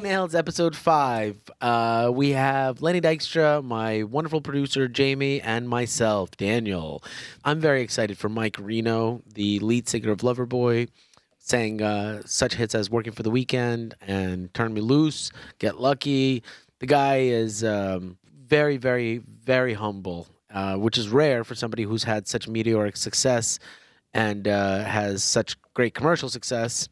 Nails, episode five. Uh, we have Lenny Dykstra, my wonderful producer Jamie, and myself, Daniel. I'm very excited for Mike Reno, the lead singer of Loverboy, sang uh, such hits as "Working for the Weekend" and "Turn Me Loose," "Get Lucky." The guy is um, very, very, very humble, uh, which is rare for somebody who's had such meteoric success and uh, has such great commercial success.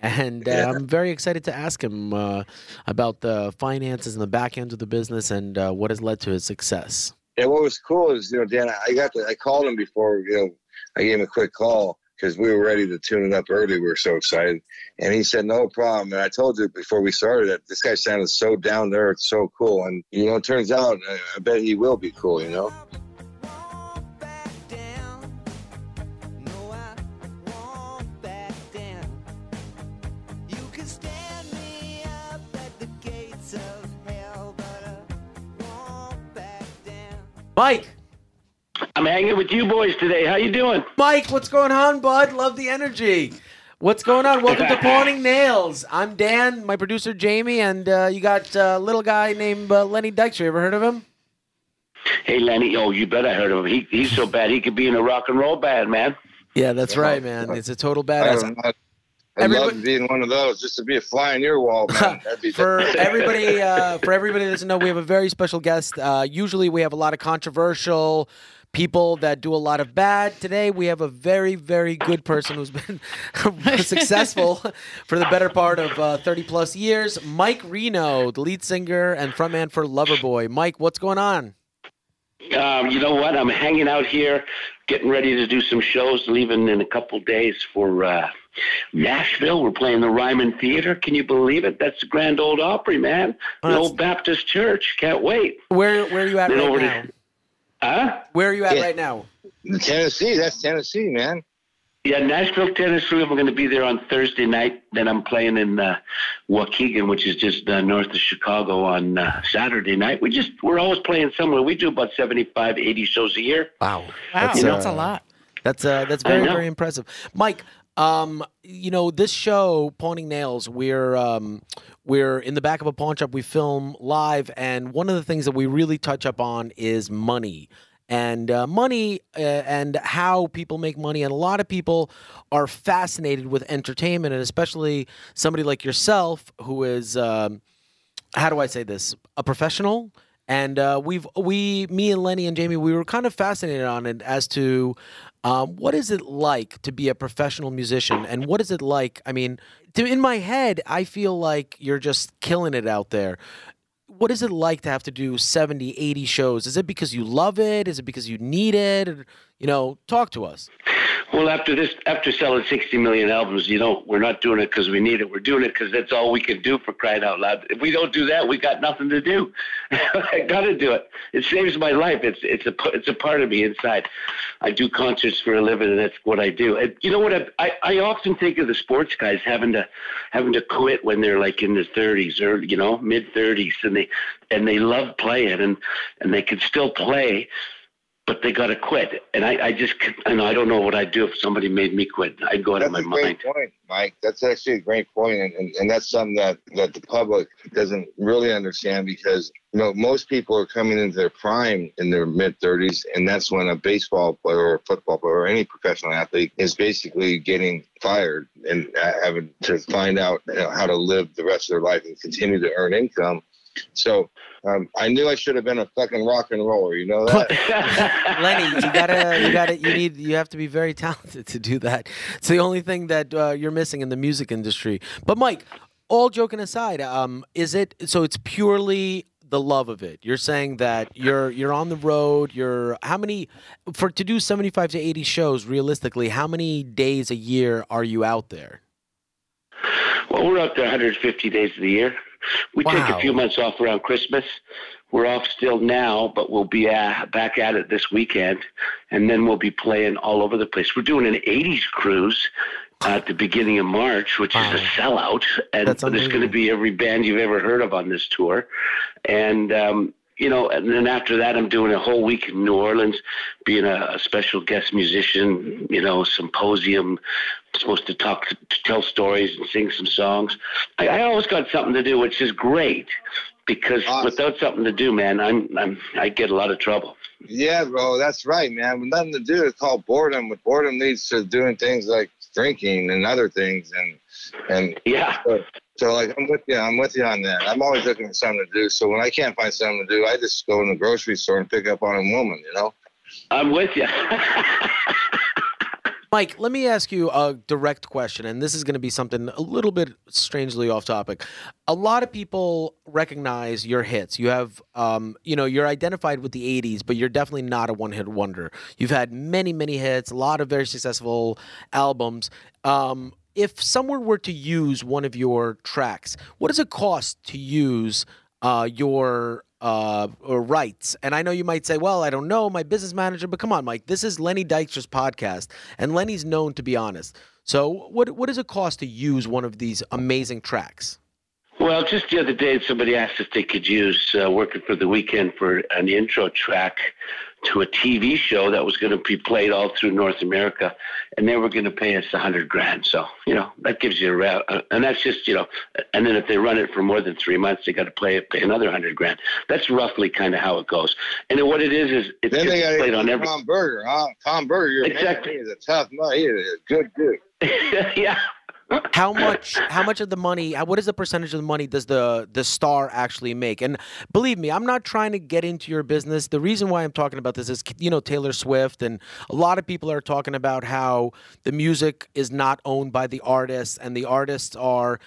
And uh, Yeah. I'm very excited to ask him uh, about the finances and the back end of the business and uh, what has led to his success. And what was cool is, you know, Dan, I got the, I called him before, you know, I gave him a quick call because we were ready to tune it up early. We were so excited. And he said, no problem. And I told you before we started that this guy sounded so down there. It's so cool. And, you know, it turns out, I, I bet he will be cool, you know? Mike, I'm hanging with you boys today. How you doing? Mike, what's going on, bud? Love the energy. What's going on? Welcome to Pawning Nails. I'm Dan, my producer Jamie, and uh, you got a little guy named uh, Lenny Dykstra. You ever heard of him? Hey, Lenny. Oh, you bet I heard of him. He, he's so bad he could be in a rock and roll band, man. Yeah, that's right, man. It's a total I badass. Don't. I'd Everybody- love being one of those just to be a fly on your wall, man. That'd be for everybody uh, for everybody that doesn't know we have a very special guest uh, usually we have a lot of controversial people that do a lot of bad today we have a very very good person who's been successful for the better part of uh, 30 plus years mike reno the lead singer and frontman for loverboy mike what's going on Um, you know what? I'm hanging out here, getting ready to do some shows, leaving in a couple days for uh, Nashville. We're playing the Ryman Theater. Can you believe it? That's the Grand Ole Opry, man. Oh, The old Baptist church. Can't wait. where where are you at Then right over now to- Huh? where are you at Yeah. right now Tennessee. That's Tennessee, man. Yeah, Nashville, Tennessee. We're going to be there on Thursday night. Then I'm playing in uh, Waukegan, which is just uh, north of Chicago, on uh, Saturday night. We just we're always playing somewhere. We do about 75, 80 shows a year. wow Wow, That's, that's, uh, a lot. That's uh, that's very very impressive, Mike. Um, you know this show, Pawning Nails. We're um, we're in the back of a pawn shop. We film live, and one of the things that we really touch up on is money and uh, money uh, and how people make money. And a lot of people are fascinated with entertainment, and especially somebody like yourself who is. Um, how do I say this? A professional. And uh, we've we me and Lenny and Jamie we were kind of fascinated on it as to um, what is it like to be a professional musician and what is it like? I mean, to, in my head, I feel like you're just killing it out there. What is it like to have to do 70, 80 shows? Is it because you love it? Is it because you need it? You know, talk to us. Well, after this, after selling 60 million albums, you know, we're not doing it because we need it. We're doing it because that's all we can do for crying out loud. If we don't do that, we got nothing to do. I got to do it. It saves my life. It's it's a it's a part of me inside. I do concerts for a living, and that's what I do. And you know what? I, I I often think of the sports guys having to having to quit when they're like in their 30s or you know mid 30s, and they and they love playing and and they can still play but they got to quit. And I, I just, and I don't know what I'd do if somebody made me quit. I'd go out of That's my a mind. great point, Mike. That's actually a great point, and, and, and that's something that, that the public doesn't really understand because you know most people are coming into their prime in their mid 30s, and that's when a baseball player or a football player or any professional athlete is basically getting fired and having to find out you know, how to live the rest of their life and continue to earn income. So um, I knew I should have been a fucking rock and roller. You know that? Lenny, you gotta, you gotta, you need, you have to be very talented to do that. It's the only thing that uh, you're missing in the music industry. But Mike, all joking aside, um, is it so? It's purely the love of it. You're saying that you're you're on the road. You're how many for to do 75 to 80 shows realistically? How many days a year are you out there? well, we're out there 150 days of the year. We take a few months off around Christmas. We're off still now, but we'll be uh, back at it this weekend, and then we'll be playing all over the place. We're doing an '80s cruise at the beginning of March, which is a sellout, and there's going to be every band you've ever heard of on this tour, and um, you know, and then after that, I'm doing a whole week in New Orleans, being a, a special guest musician. You know, symposium. Supposed to talk, to tell stories and sing some songs. I, I always got something to do, which is great, because Awesome. without something to do, man, I'm, I'm I get a lot of trouble. Yeah, bro, that's right, man. With nothing to do, it's called boredom. But boredom leads to doing things like drinking and other things, and and Yeah. so like I'm with you. I'm with you on that. I'm always looking for something to do. So when I can't find something to do, I just go in the grocery store and pick up on a woman. You know. I'm with you. Mike, let me ask you a direct question, and this is going to be something a little bit strangely off topic. A lot of people recognize your hits. You have, um, you know, you're identified with the '80s, but you're definitely not a one-hit wonder. You've had many, many hits, a lot of very successful albums. Um, if someone were to use one of your tracks, what does it cost to use uh, your uh, or rights. And I know you might say, well, I don't know, my business manager, but come on, Mike, this is Lenny Dykstra's podcast, and Lenny's known to be honest. So, what what does it cost to use one of these amazing tracks? Well, just the other day, somebody asked if they could use uh, "Working for the Weekend" for an intro track to a TV show that was going to be played all through North America, and they were going to pay us a hundred grand. So, you know, that gives you a, uh, and that's just, you know, and then if they run it for more than three months, they got to play pay another hundred grand. That's roughly kind of how it goes. And what it is is it Then they gets got played on every. Tom Berger, huh? Tom Berger, Exactly. man, he is a tough man. He is a good dude. yeah. How much how much of the money uh, what is the percentage of the money does the the star actually make? And believe me, I'm not trying to get into your business. The reason why I'm talking about this is you know Taylor Swift and a lot of people are talking about how the music is not owned by the artists and the artists are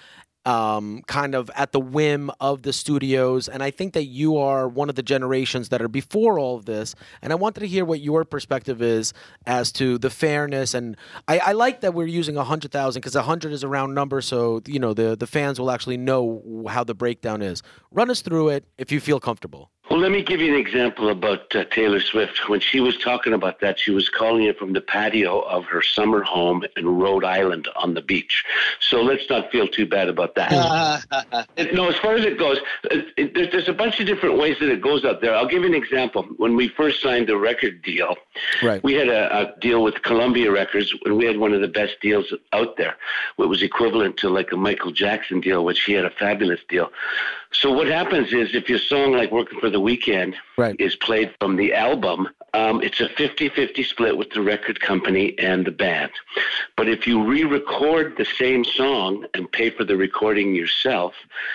um, kind of at the whim of the studios. And I think that you are one of the generations that are before all of this. And I wanted to hear what your perspective is as to the fairness. And I, I like that we're using a hundred thousand because a hundred is a round number, so you know the the fans will actually know how the breakdown is. Run us through it if you feel comfortable. Well, let me give you an example about uh, Taylor Swift. When she was talking about that, she was calling it from the patio of her summer home in Rhode Island on the beach. So let's not feel too bad about that. It- no, as far as it goes, it, it, there's, there's a bunch of different ways that it goes out there. I'll give you an example. When we first signed the record deal, Right. we had a, a deal with Columbia Records, and we had one of the best deals out there. It was equivalent to like a Michael Jackson deal, which he had a fabulous deal. So what happens is if your song like Working for the Weekend Right. is played from the album, um, it's a 50-50 split with the record company and the band. But if you re-record the same song and pay for the recording yourself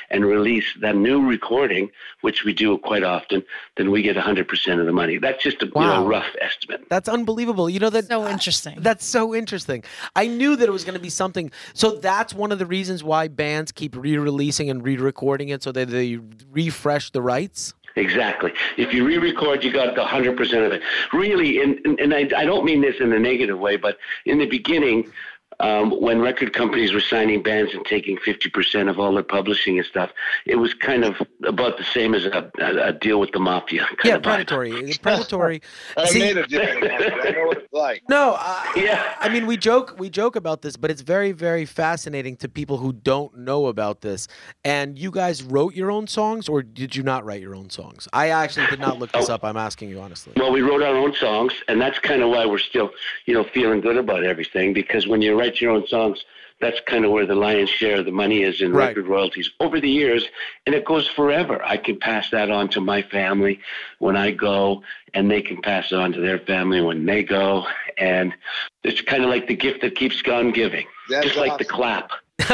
and release that new recording, which we do quite often, then we get 100% of the money. That's just a you know, rough estimate. That's unbelievable. You know that So interesting. That's so interesting. I knew that it was going to be something. So that's one of the reasons why bands keep re-releasing and re-recording it, so that they refresh the rights. Exactly. If you re-record, you got the hundred percent of it. Really, and and, I, I don't mean this in a negative way, but in the beginning, um, when record companies were signing bands and taking fifty percent of all their publishing and stuff, it was kind of about the same as a, a, a deal with the mafia. Kind Yeah, of vibe. predatory. Predatory. I See- made a difference. I know what it's like. No, uh, Yeah. I mean we joke we joke about this, but it's very very fascinating to people who don't know about this. And you guys wrote your own songs, or did you not write your own songs? I actually did not look this up. I'm asking you honestly. Well, we wrote our own songs, and that's kind of why we're still, you know, feeling good about everything. Because when you write your own songs, that's kind of where the lion's share of the money is in Right. record royalties over the years, and it goes forever. I can pass that on to my family when I go, and they can pass it on to their family when they go, and it's kind of like the gift that keeps on giving, That's just like the clap.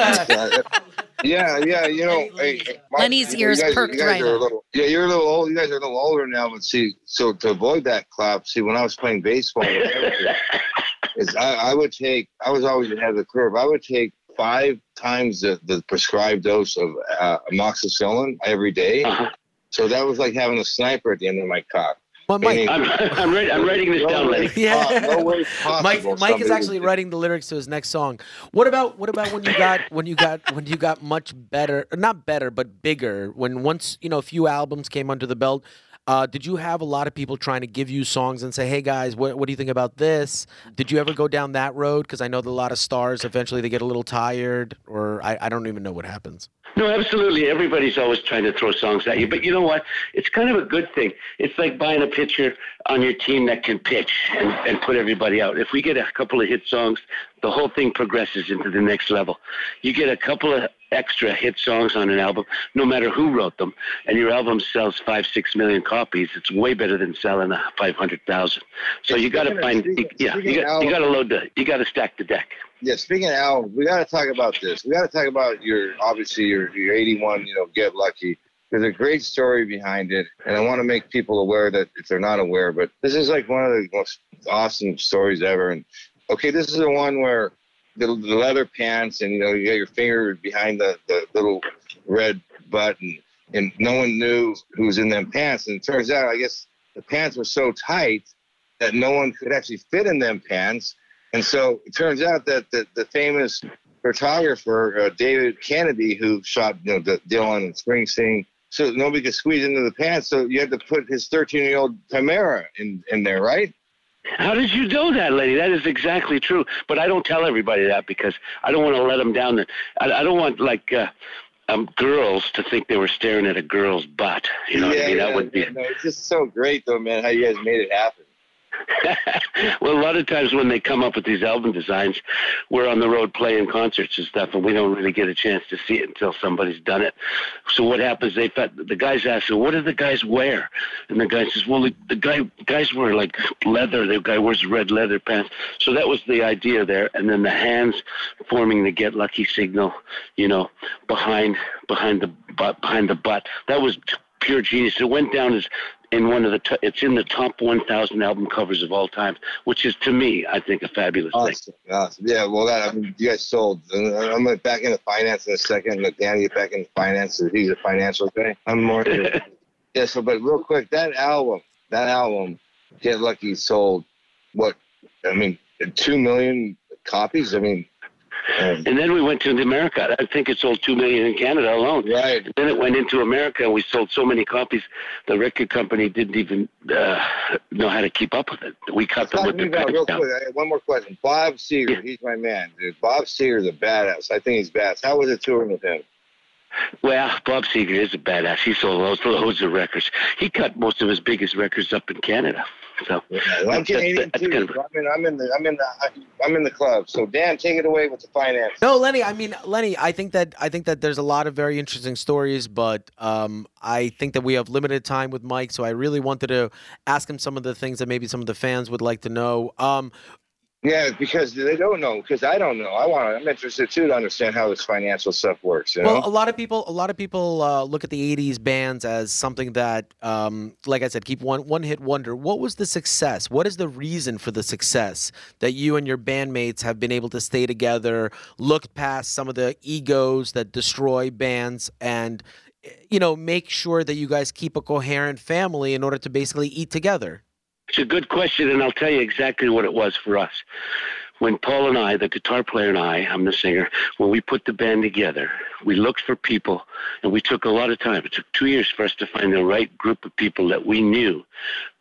yeah, yeah, you know, hey, hey, Mike, Lenny's you ears guys, perked you right are a up. little, Yeah, you're a little old. You guys are a little older now, but see, so to avoid that clap, see, when I was playing baseball, is I, I would take. I was always ahead of the curve. I would take five times the, the prescribed dose of uh, amoxicillin every day. Uh-huh. So that was like having a sniper at the end of my cock. But Mike, I'm, I'm, writing, I'm writing this down, Lenny. Yeah. Uh, no way possible Mike Mike is actually would- writing the lyrics to his next song. What about what about when you got when you got when you got much better not better but bigger when once you know a few albums came under the belt uh, did you have a lot of people trying to give you songs and say, "Hey guys, what, what do you think about this?" Did you ever go down that road? Because I know that a lot of stars eventually they get a little tired, or I, I don't even know what happens. No, absolutely. Everybody's always trying to throw songs at you. But you know what? It's kind of a good thing. It's like buying a pitcher on your team that can pitch and, and put everybody out. If we get a couple of hit songs, the whole thing progresses into the next level. You get a couple of extra hit songs on an album, no matter who wrote them, and your album sells five, six million copies. It's way better than selling a five hundred thousand. So you got to of- find, speaking- yeah, speaking you got, to load the, you got to stack the deck. Yeah, speaking of albums, we got to talk about this. We got to talk about your obviously your your 81, you know, Get Lucky. There's a great story behind it, and I want to make people aware that if they're not aware, but this is like one of the most awesome stories ever. And okay, this is the one where the, the leather pants, and you know, you got your finger behind the, the little red button, and no one knew who was in them pants. And it turns out, I guess the pants were so tight that no one could actually fit in them pants. And so it turns out that the, the famous photographer uh, David Kennedy, who shot you know the Dylan and Springsteen, so nobody could squeeze into the pants. So you had to put his 13 year old Tamara in in there, right? How did you know that, lady? That is exactly true. But I don't tell everybody that because I don't want to let them down. The, I, I don't want like uh, um, girls to think they were staring at a girl's butt. You know what I mean? That would be. No, it's just so great though, man. How you guys made it happen. Well, a lot of times when they come up with these album designs, we're on the road playing concerts and stuff, and we don't really get a chance to see it until somebody's done it. So what happens? They the guys ask, "So what do the guys wear?" And the guy says, "Well, the, the guy guys wear like leather. The guy wears red leather pants." So that was the idea there, and then the hands forming the "Get Lucky" signal, you know, behind behind the butt behind the butt. That was pure genius. It went down as in one of the t- it's in the top 1,000 album covers of all time, which is to me, I think, a fabulous thing. Awesome, awesome. Yeah, well, that I mean, you guys sold. I'm back into finance in a second. Let Danny get back into finance. He's a financial guy. I'm more. yeah. So, but real quick, that album, that album, Get Lucky sold. What? I mean, two million copies. I mean, And then we went to America. I think it sold two million in Canada alone. right. Then it went into America, and we sold so many copies, the record company didn't even uh, know how to keep up with it. We cut them with to me real quick. down. I have one more question. Bob Seger, Yeah. he's my man. Dude. Bob Seger's a badass. I think he's badass. How was it touring with him? Well, Bob Seger is a badass. He sold loads, loads of records. He cut most of his biggest records up in Canada. So Yeah, I'm Canadian that's too. kind of- I'm in. I'm in the. I'm in the. I'm in the club. So Dan, take it away with the finance. No, Lenny. I mean, Lenny. I think that I think that there's a lot of very interesting stories, but um, I think that we have limited time with Mike, so I really wanted to ask him some of the things that maybe some of the fans would like to know. Um, Yeah, because they don't know. Because I don't know. I want. I'm interested too to understand how this financial stuff works. You know. well, a lot of people, a lot of people uh, look at the '80s bands as something that, um, like I said, keep one one hit wonder. What was the success? What is the reason for the success that you and your bandmates have been able to stay together, look past some of the egos that destroy bands, and you know, make sure that you guys keep a coherent family in order to basically eat together? It's a good question, and I'll tell you exactly what it was for us. When Paul and I, the guitar player and I, I'm the singer, when we put the band together, we looked for people, and we took a lot of time. It took two years for us to find the right group of people that we knew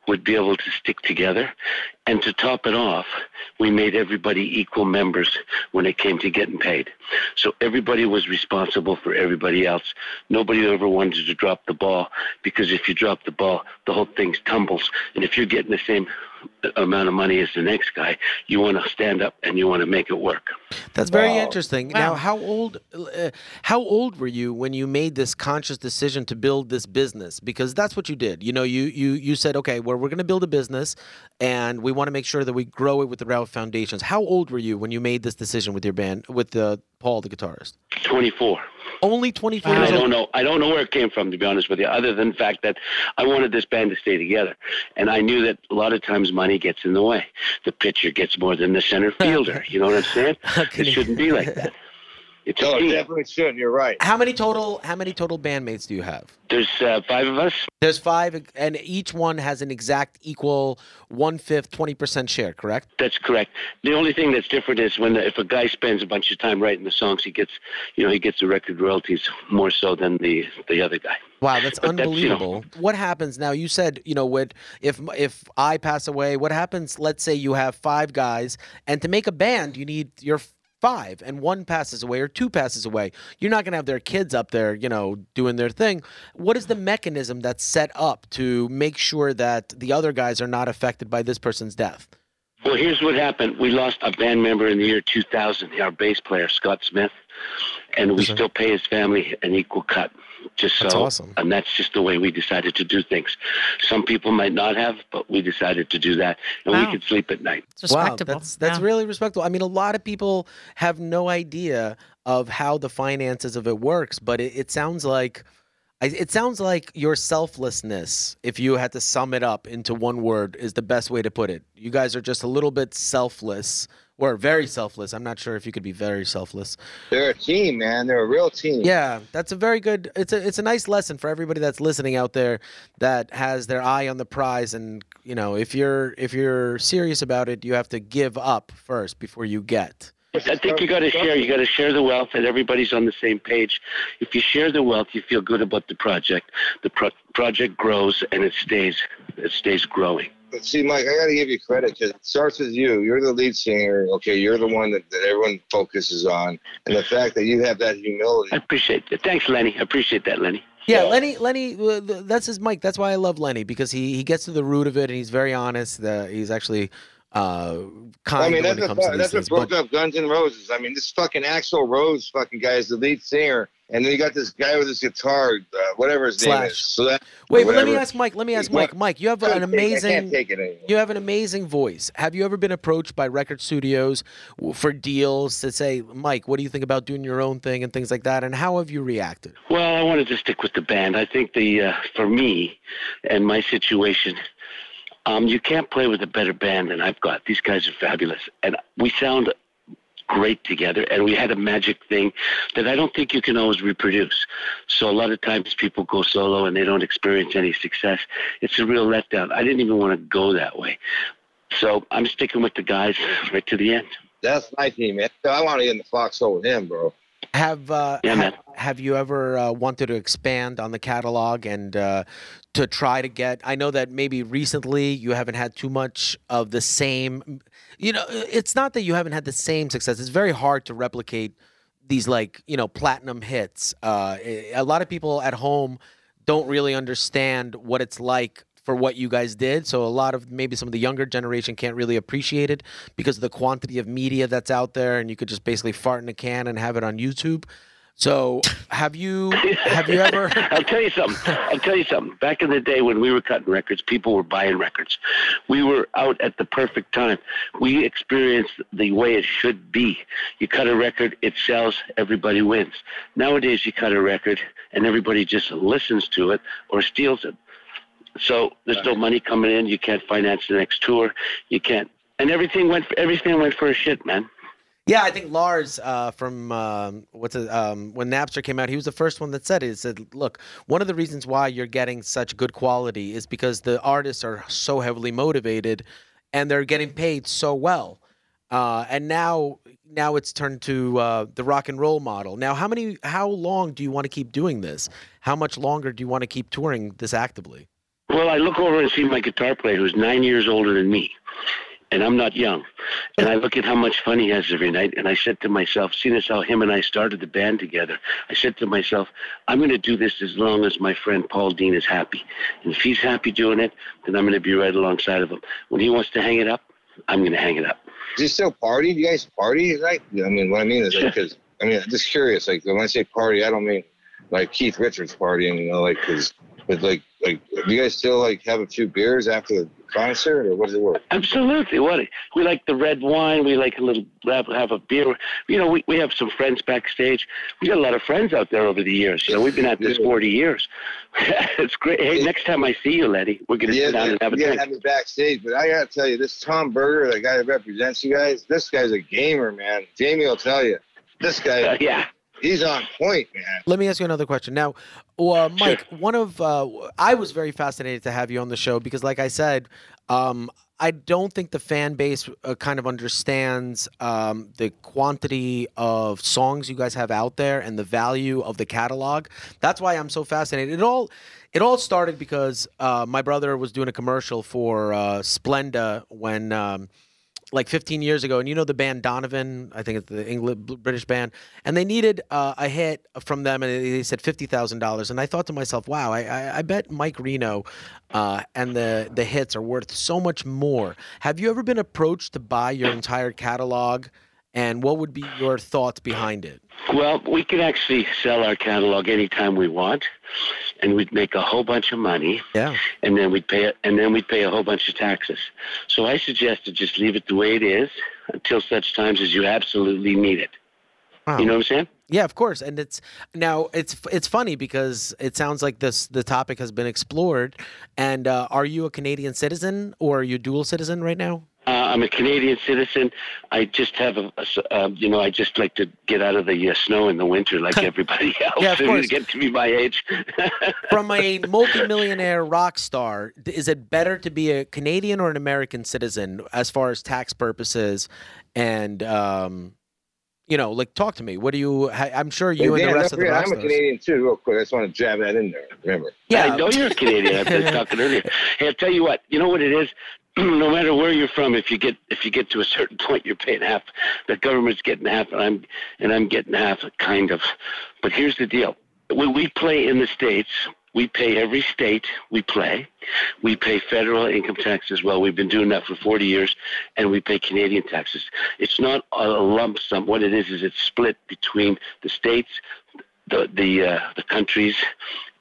would be able to stick together. And to top it off, we made everybody equal members when it came to getting paid. So everybody was responsible for everybody else. Nobody ever wanted to drop the ball because if you drop the ball, the whole thing tumbles. And if you're getting the same amount of money as the next guy, you want to stand up and you want to make it work. That's very Wow. interesting. Now, how old uh, how old were you when you made this conscious decision to build this business? Because that's what you did. You know, you you you said, okay, well, we're going to build a business, and we want to make sure that we grow it with the Ralph Foundations. How old were you when you made this decision with your band, with uh, Paul, the guitarist? 24. Only twenty four And I don't know. I don't know where it came from, to be honest with you, other than the fact that I wanted this band to stay together, and I knew that a lot of times money gets in the way. The pitcher gets more than the center fielder. You know what I'm saying? It shouldn't be like that. It's no, a it definitely should. You're right. How many total? How many total bandmates do you have? There's uh, five of us. There's five, and each one has an exact equal one fifth, twenty percent share. Correct? That's correct. The only thing that's different is when the, if a guy spends a bunch of time writing the songs, he gets, you know, he gets the record royalties more so than the the other guy. Wow, that's But that's, you know- unbelievable. what happens now? You said, you know, what if if I pass away? What happens? Let's say you have five guys, and to make a band, you need your five and one passes away or two passes away, you're not going to have their kids up there, you know, doing their thing. What is the mechanism that's set up to make sure that the other guys are not affected by this person's death? Well, here's what happened. We lost a band member in the year 2000, our bass player, Scott Smith, and we still pay his family an equal cut. Just so, That's awesome. and that's just the way we decided to do things. Some people might not have, but we decided to do that, and Wow. we could sleep at night. It's respectable. Wow, that's that's Yeah. really respectable. I mean, a lot of people have no idea of how the finances of it works, but it, it sounds like I- it sounds like your selflessness, if you had to sum it up into one word, is the best way to put it. You guys are just a little bit selfless, or very selfless. I'm not sure if you could be very selfless. They're a team, man. They're a real team. Yeah, that's a very good. It's a it's a nice lesson for everybody that's listening out there that has their eye on the prize. And you know, if you're if you're serious about it, you have to give up first before you get. I think you got to share. You got to share the wealth, and everybody's on the same page. If you share the wealth, you feel good about the project. The pro- project grows, and it stays. It stays growing. But see, Mike, I got to give you credit because it starts with you. You're the lead singer. Okay, you're the one that, that everyone focuses on, and the fact that you have that humility. I appreciate it. Thanks, Lenny. I appreciate that, Lenny. Yeah, Yeah. Lenny. Lenny, uh, th- that's his mic. That's why I love Lenny because he he gets to the root of it and he's very honest. Uh, he's actually uh, kind I mean, when that's it what, comes to these that's what things. broke But, up Guns N' Roses. I mean, this fucking Axl Rose fucking guy is the lead singer, and then you got this guy with his guitar, uh, whatever his name is. So that wait, but let me ask Mike. Let me ask Mike. Mike, you have an can't I amazing. can't take it anymore. You have an amazing voice. Have you ever been approached by record studios for deals to say, Mike, what do you think about doing your own thing and things like that? And how have you reacted? Well, I wanted to stick with the band. I think the uh, for me and my situation, um, you can't play with a better band than I've got. These guys are fabulous, and we sound great together. And we had a magic thing that I don't think you can always reproduce. So a lot of times people go solo and they don't experience any success. It's a real letdown. I didn't even want to go that way. So I'm sticking with the guys right to the end. That's my team, man. I want to get in the foxhole with him, bro. Have uh, Yeah, ha- have you ever uh, wanted to expand on the catalog and uh, to try to get? I know that maybe recently you haven't had too much of the same. You know, it's not that you haven't had the same success. It's very hard to replicate these like you know platinum hits. Uh, a lot of people at home don't really understand what it's like for what you guys did. So a lot of maybe some of the younger generation can't really appreciate it because of the quantity of media that's out there, and you could just basically fart in a can and have it on YouTube. So have you have you ever? I'll tell you something. I'll tell you something. Back in the day when we were cutting records, people were buying records. We were out at the perfect time. We experienced the way it should be. You cut a record, it sells, everybody wins. Nowadays, you cut a record and everybody just listens to it or steals it. So there's no money coming in. You can't finance the next tour. You can't. And everything went. Everything went for a shit, man. Yeah, I think Lars uh, from um, what's it, um, when Napster came out, he was the first one that said it. He said, "Look, one of the reasons why you're getting such good quality is because the artists are so heavily motivated, and they're getting paid so well. Uh, and now, now it's turned to uh, the rock and roll model. Now, how many, how long do you want to keep doing this? How much longer do you want to keep touring this actively? Well, I look over and see my guitar player who's nine years older than me, and I'm not young. And I look at how much fun he has every night, and I said to myself, seeing as how him and I started the band together, I said to myself, I'm going to do this as long as my friend Paul Dean is happy. And if he's happy doing it, then I'm going to be right alongside of him. When he wants to hang it up, I'm going to hang it up. Do you still party? Do you guys party? Like, I mean, what I mean is like, because I mean, I'm just curious. Like, when I say party, I don't mean like Keith Richards partying. You know, like because but like like do you guys still like have a few beers after the concert, or what does it work? Absolutely. What we like the red wine. We like a little have, have a beer. You know, we, we have some friends backstage. We got a lot of friends out there over the years. You know, we've been at this Yeah. 40 years. it's great. Hey, next time I see you, Lenny, we're gonna Yeah, sit down yeah, and have a yeah, drink. have me backstage. But I gotta tell you, this Tom Berger, the guy that represents you guys, this guy's a gamer, man. Jamie will tell you, this guy, Uh, yeah. He's on point, man. Let me ask you another question. Now, uh, Mike, one of uh, I was very fascinated to have you on the show because, like I said, um, I don't think the fan base uh, kind of understands um, the quantity of songs you guys have out there and the value of the catalog. That's why I'm so fascinated. It all it all started because uh, my brother was doing a commercial for uh, Splenda when. Um, like 15 years ago, and you know the band Donovan, I think it's the English British band, and they needed uh, a hit from them, and they said fifty thousand dollars. And I thought to myself, wow, I, I, I bet Mike Reno uh, and the the hits are worth so much more. Have you ever been approached to buy your entire catalog? And what would be your thoughts behind it? Well, we can actually sell our catalog anytime we want, and we'd make a whole bunch of money, Yeah. and then we'd pay and then we'd pay a whole bunch of taxes. So I suggest to just leave it the way it is until such times as you absolutely need it. Wow. You know what I'm saying? Yeah, of course. And it's now it's it's funny because it sounds like this the topic has been explored. And uh, are you a Canadian citizen or are you a dual citizen right now? Uh, I'm a Canadian citizen. I just have a, uh, you know, I just like to get out of the uh, snow in the winter like everybody else. Yeah, of course. get to be my age. From a multimillionaire rock star, is it better to be a Canadian or an American citizen as far as tax purposes? And um, you know, like talk to me. What do you? I'm sure you Hey, and the rest of the forget, I'm a. Canadian too, real quick. I just want to jab that in there. Remember. Yeah. I know you're a Canadian. I've been talking earlier. Hey, I'll tell you what. You know what it is. no matter where you're from, if you get if you get to a certain point, you're paying half. The government's getting half, and I'm and I'm getting half, kind of. But here's the deal: when we play in the states, we pay every state we play. We pay federal income tax as well. We've been doing that for 40 years, and we pay Canadian taxes. It's not a lump sum. What it is is it's split between the states, the the uh, the countries,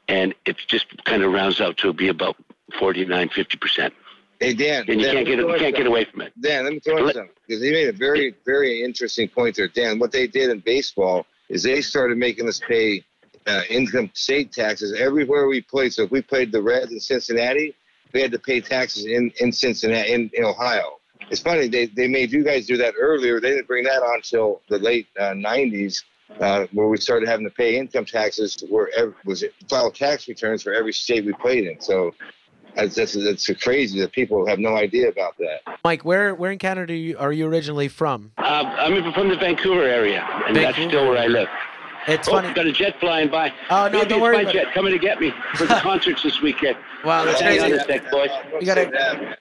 and it just kind of rounds out to be about 49, 50 percent. Hey, Dan. And you Dan, can't get you can't get away from it. Dan, let me throw in something because he made a very, very interesting point there. Dan, what they did in baseball is they started making us pay uh, income state taxes everywhere we played. So if we played the Reds in Cincinnati, we had to pay taxes in in Cincinnati in, in Ohio. It's funny they they made you guys do that earlier. They didn't bring that on until the late uh, '90s. Uh, where we started having to pay income taxes, where ev- was it file tax returns for every state we played in. So that's that's, that's crazy that people have no idea about that. Mike, where where in Canada are you, are you originally from? Uh, I'm from the Vancouver area, and that's still where I live. It's oh, funny. got a jet flying by. Oh, no, Maybe don't it's worry my about jet coming to get me for the concerts this weekend. Wow, that's Hang on crazy. a sec, boys. You gotta-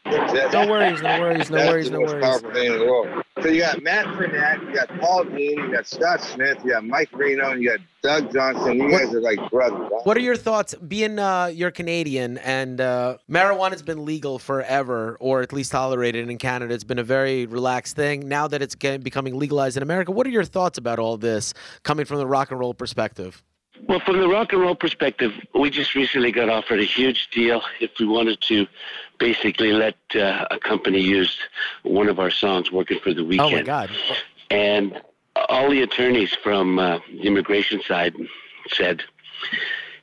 Don't worries, no worries, no worries, no That's worries, the no most worries. powerful thing in the world. So you got Matt Frenette, you got Paul Dean, you got Scott Smith, you got Mike Reno, and you got Doug Johnson. You What- guys are like brothers. What are your thoughts? Being uh, you're Canadian and uh, marijuana's been legal forever, or at least tolerated in Canada. It's been a very relaxed thing. Now that it's getting, becoming legalized in America, what are your thoughts about all this coming from the rock and roll perspective? Well, from the rock and roll perspective, we just recently got offered a huge deal if we wanted to basically let uh, a company use one of our songs working for the weekend. Oh my God! And all the attorneys from uh, the immigration side said,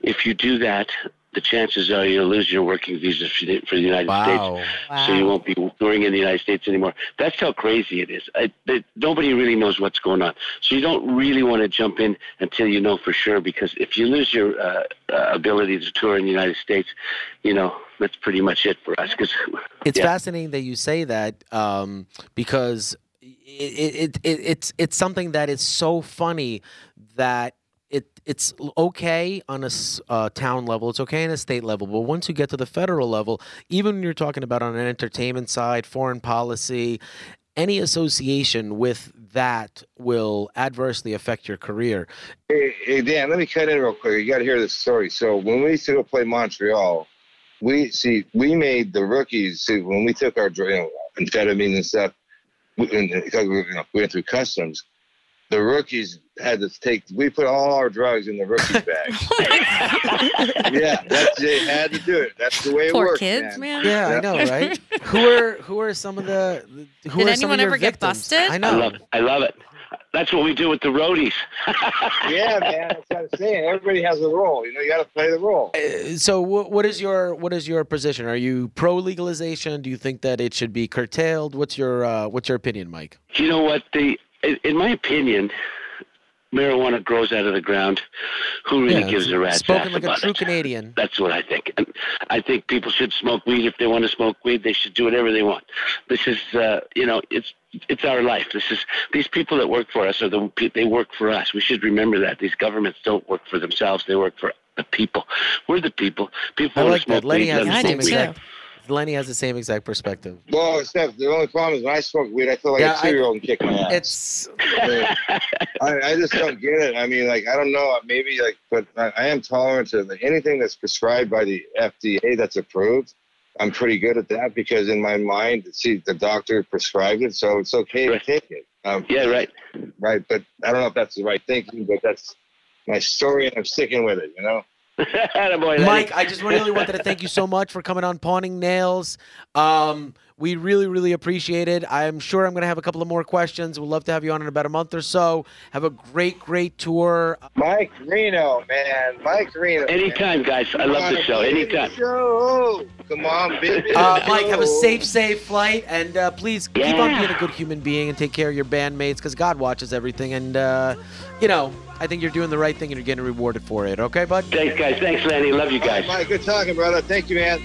if you do that, the chances are you'll lose your working visa for the, for the United States. Wow. So you won't be touring in the United States anymore. That's how crazy it is. I, they, nobody really knows what's going on. So you don't really want to jump in until you know for sure, because if you lose your uh, uh, ability to tour in the United States, you know that's pretty much it for us. Because It's yeah. fascinating that you say that um, because it, it, it, it's it's something that is so funny that it it's okay on a uh, town level, it's okay on a state level, but once you get to the federal level, even when you're talking about on an entertainment side, foreign policy, any association with that will adversely affect your career. Hey, hey, Dan, let me cut in real quick. You got to hear this story. So when we used to go play Montreal, we see we made the rookies. See, when we took our you know, amphetamine and stuff, we, and, you know, we went through customs, the rookies had to take. We put all our drugs in the rookies bag. yeah, that's they had to do it. That's the way it Poor works, kids, man. man. Yeah, I know, right? who are who are some of the who Did are anyone your ever get victims? busted? I I know. love, I love it. That's what we do with the roadies. Yeah, man. That's what I'm saying. Everybody has a role. You know, you got to play the role. Uh, so wh- what is your what is your position? Are you pro legalization? Do you think that it should be curtailed? What's your uh, what's your opinion, Mike? You know what? The in my opinion, marijuana grows out of the ground. Who really gives a rat's spoken ass like a true it? Canadian. That's what I think. And I think people should smoke weed if they want to smoke weed. They should do whatever they want. This is, uh, you know, it's it's our life. This is these people that work for us are the they work for us. We should remember that these governments don't work for themselves. They work for the people. We're the people. People I like that. Weed. the I do exact Lenny has the same exact perspective. Well, except the only problem is when I smoke weed, I feel like Yeah, a I- two year old and kick my ass. It's I, I just don't get it. I mean, like, I don't know. Maybe like, but I, I am tolerant to anything that's prescribed by the FDA that's approved. I'm pretty good at that because in my mind, see, the doctor prescribed it, so it's okay Right. to take it. Um, Yeah, right. right. But I don't know if that's the right thinking, but that's my story, and I'm sticking with it. You know. Attaboy, Mike, I just really wanted to thank you so much for coming on Pawning Nails. Um, we really, really appreciate it. I'm sure I'm going to have a couple of more questions. We'd love to have you on in about a month or so. Have a great, great tour. Mike Reno, man, Mike Reno. Anytime, guys. I love the show. Anytime. Show. Come on, baby. Uh, Mike, have a safe, safe flight, and uh, please keep on being a good human being and take care of your bandmates because God watches everything. And uh, you know, I think you're doing the right thing and you're getting rewarded for it. Okay, bud? Thanks, guys. Thanks, Lenny. Love you All right, guys. Mike, good talking, brother. Thank you, man.